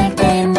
same thing.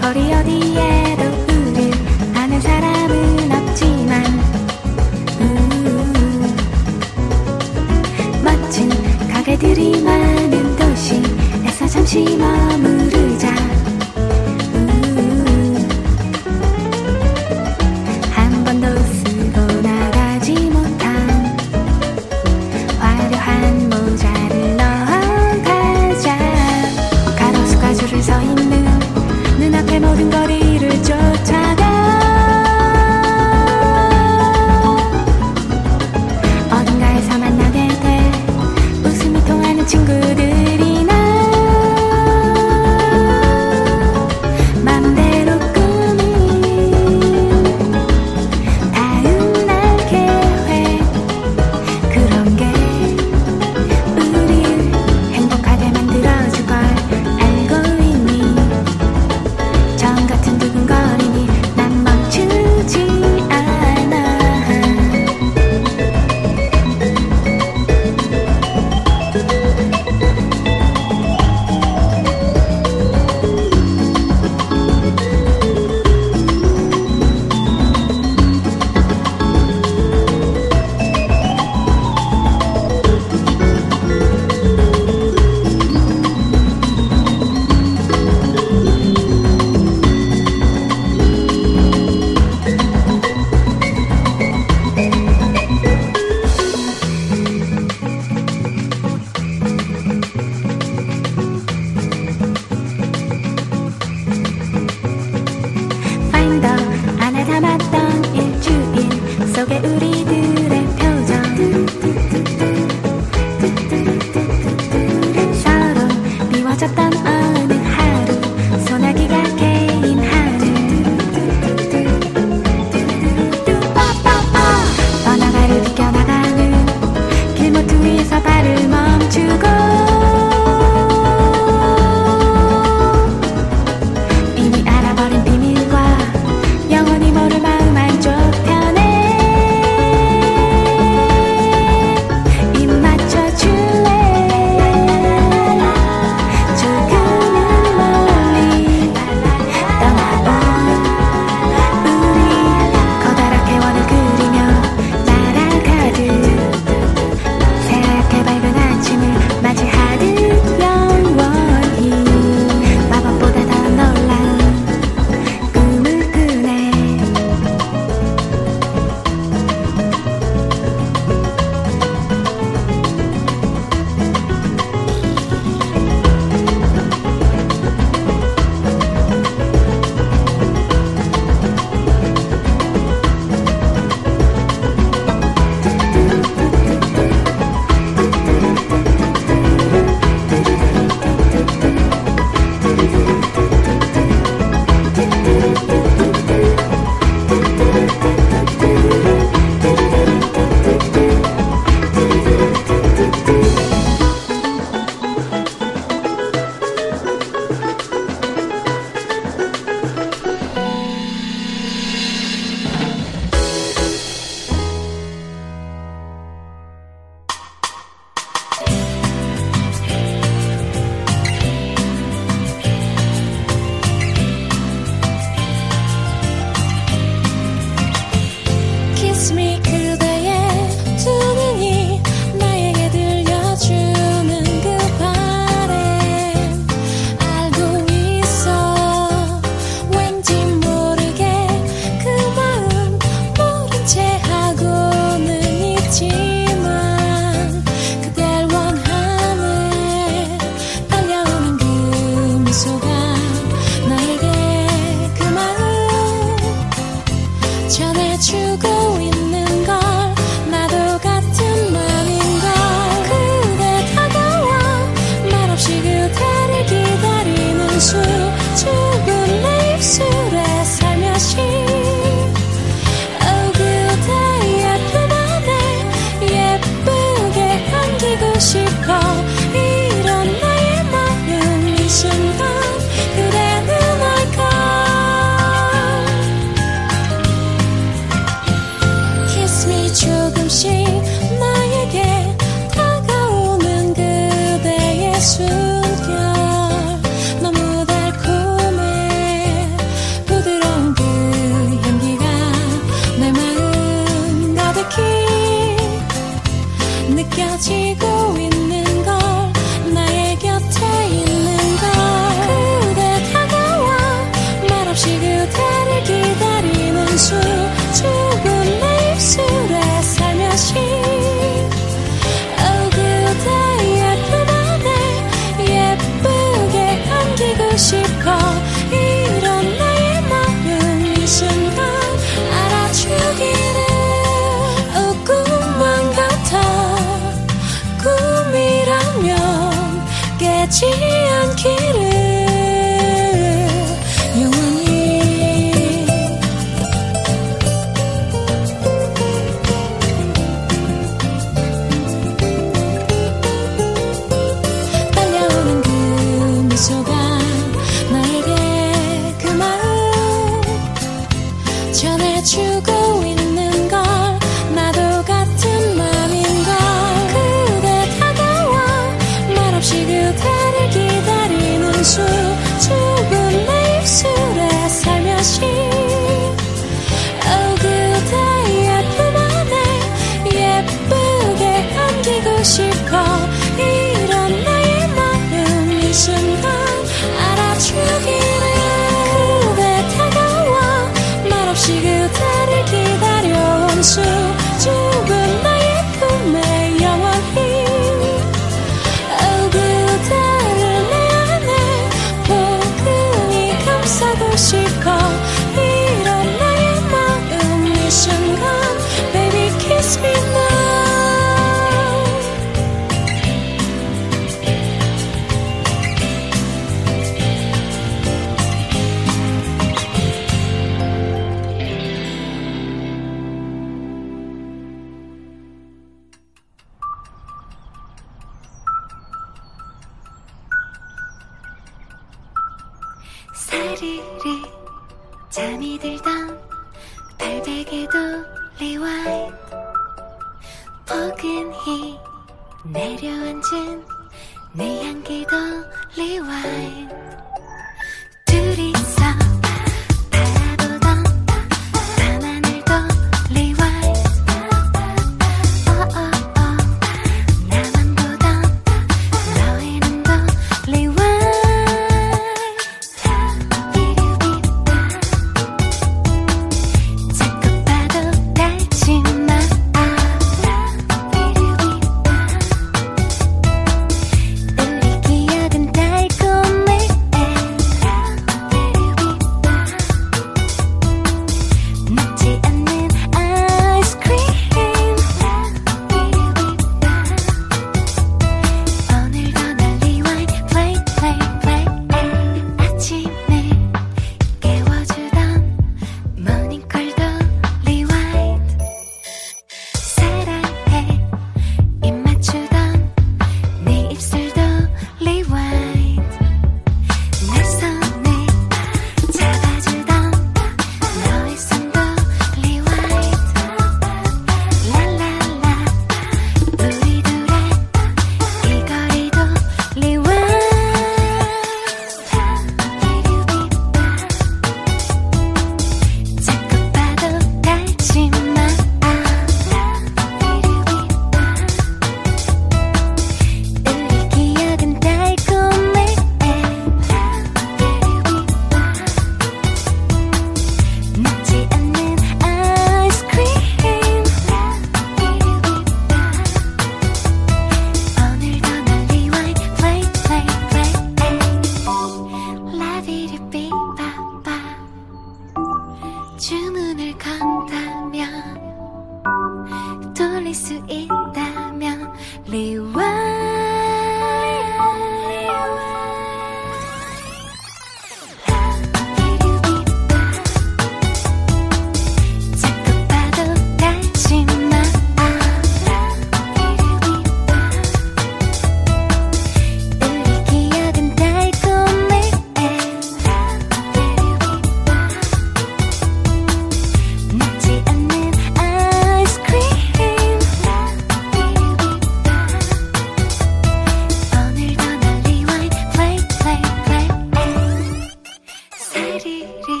रे रे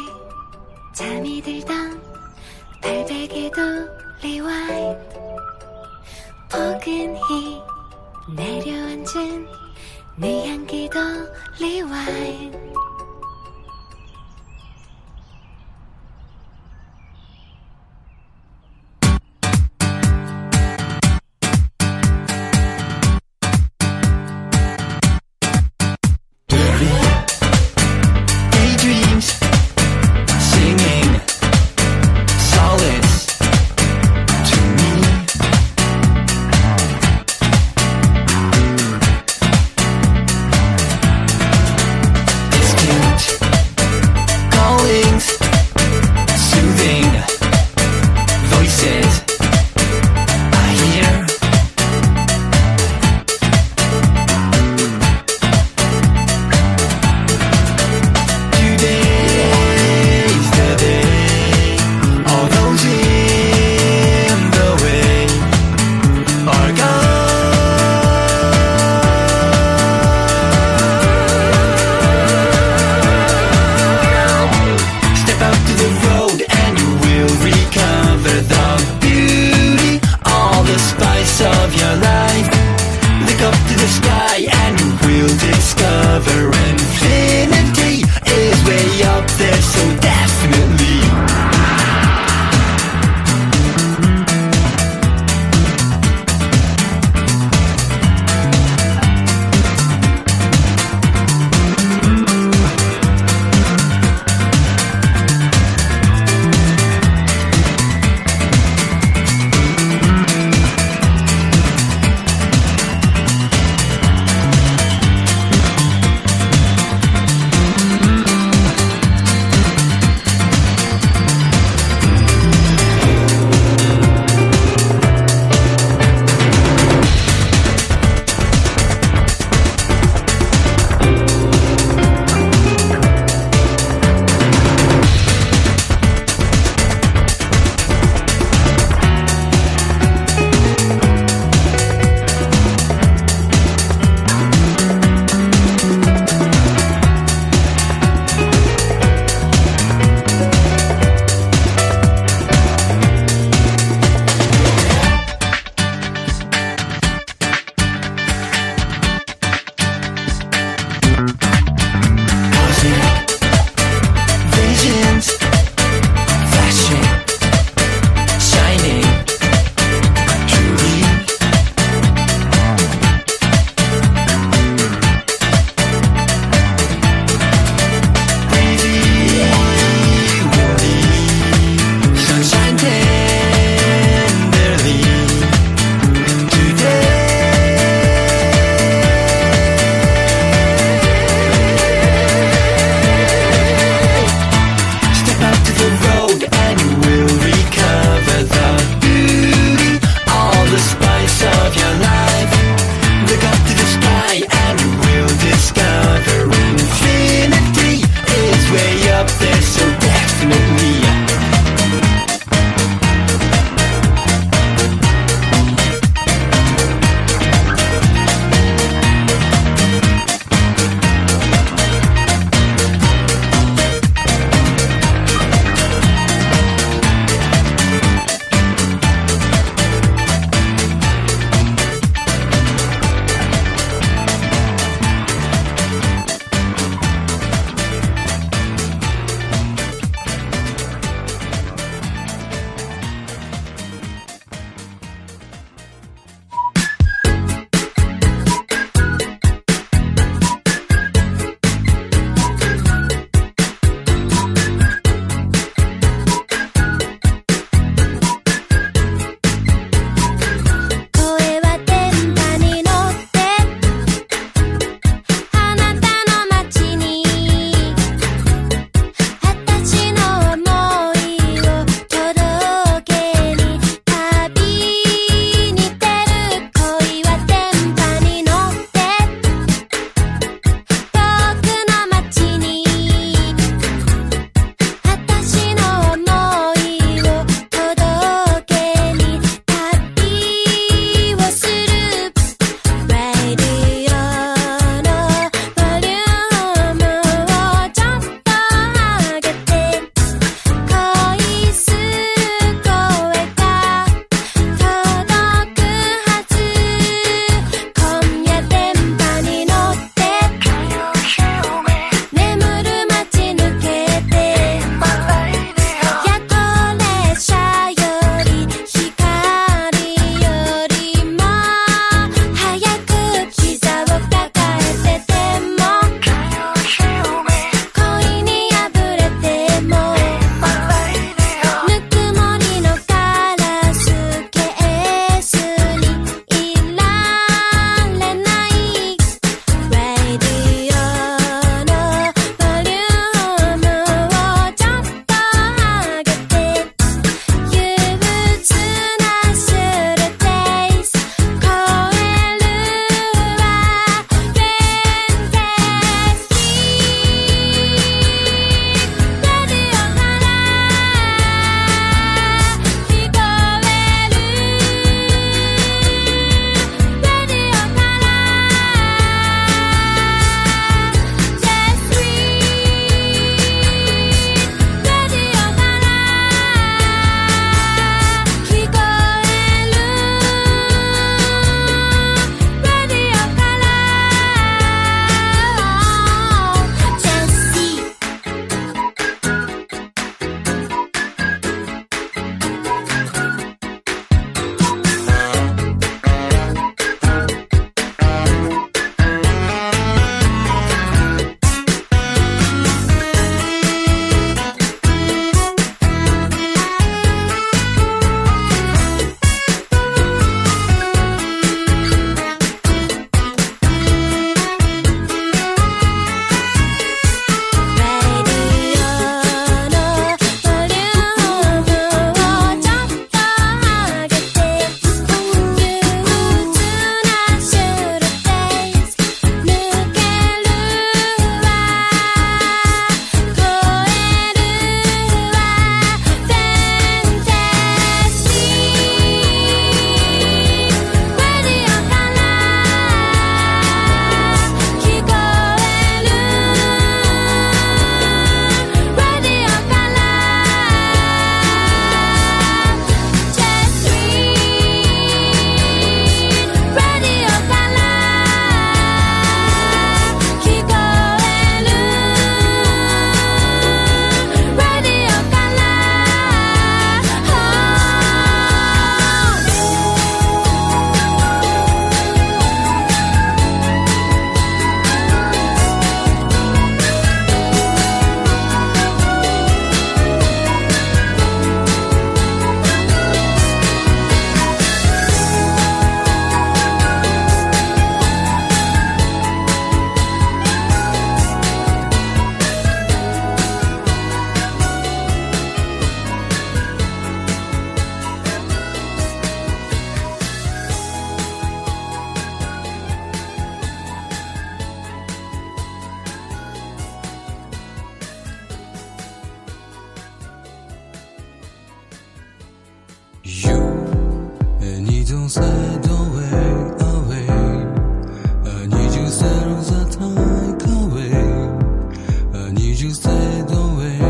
My made up together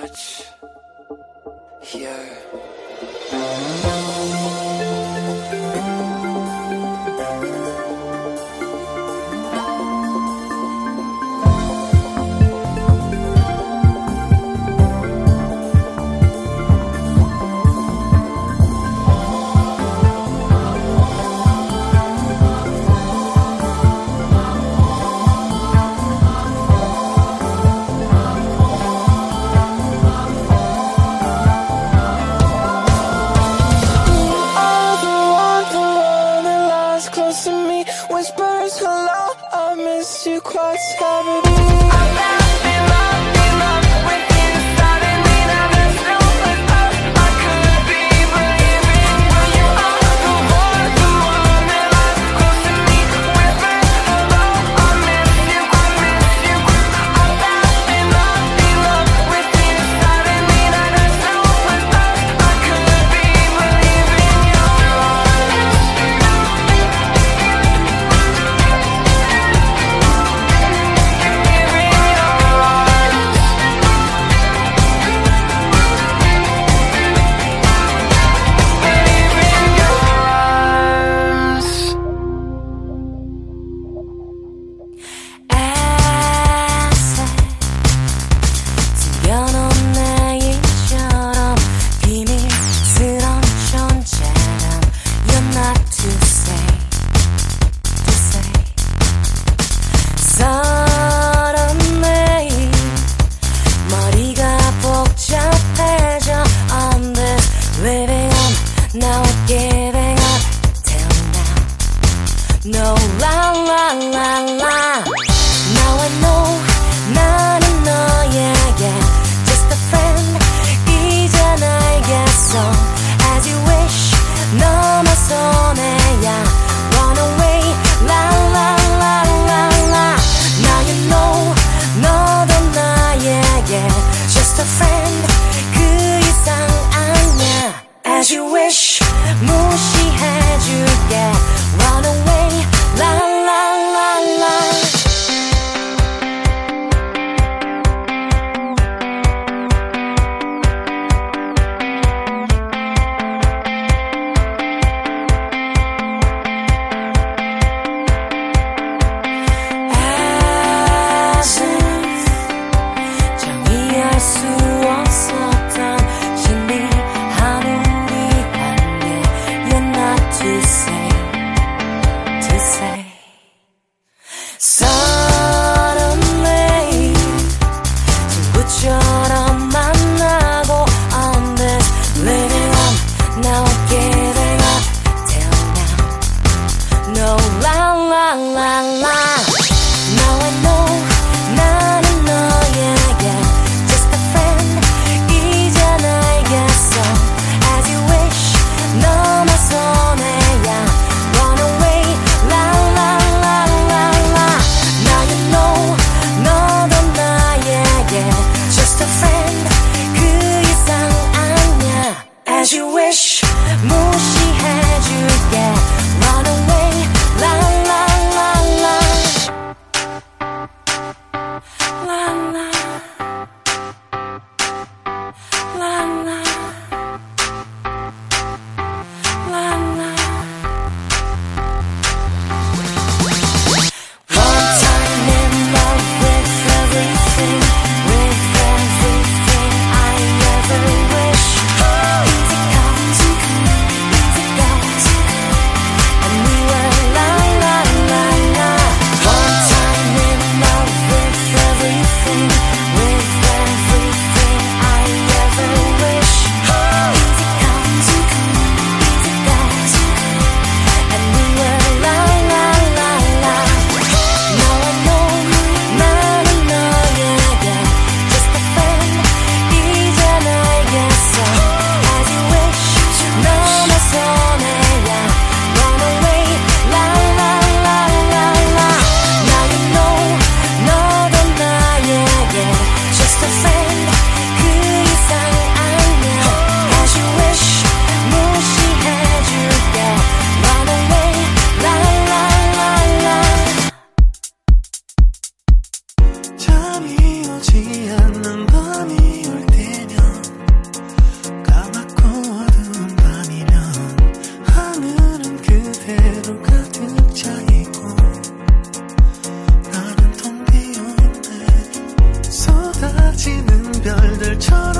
touch here. 참 별들처럼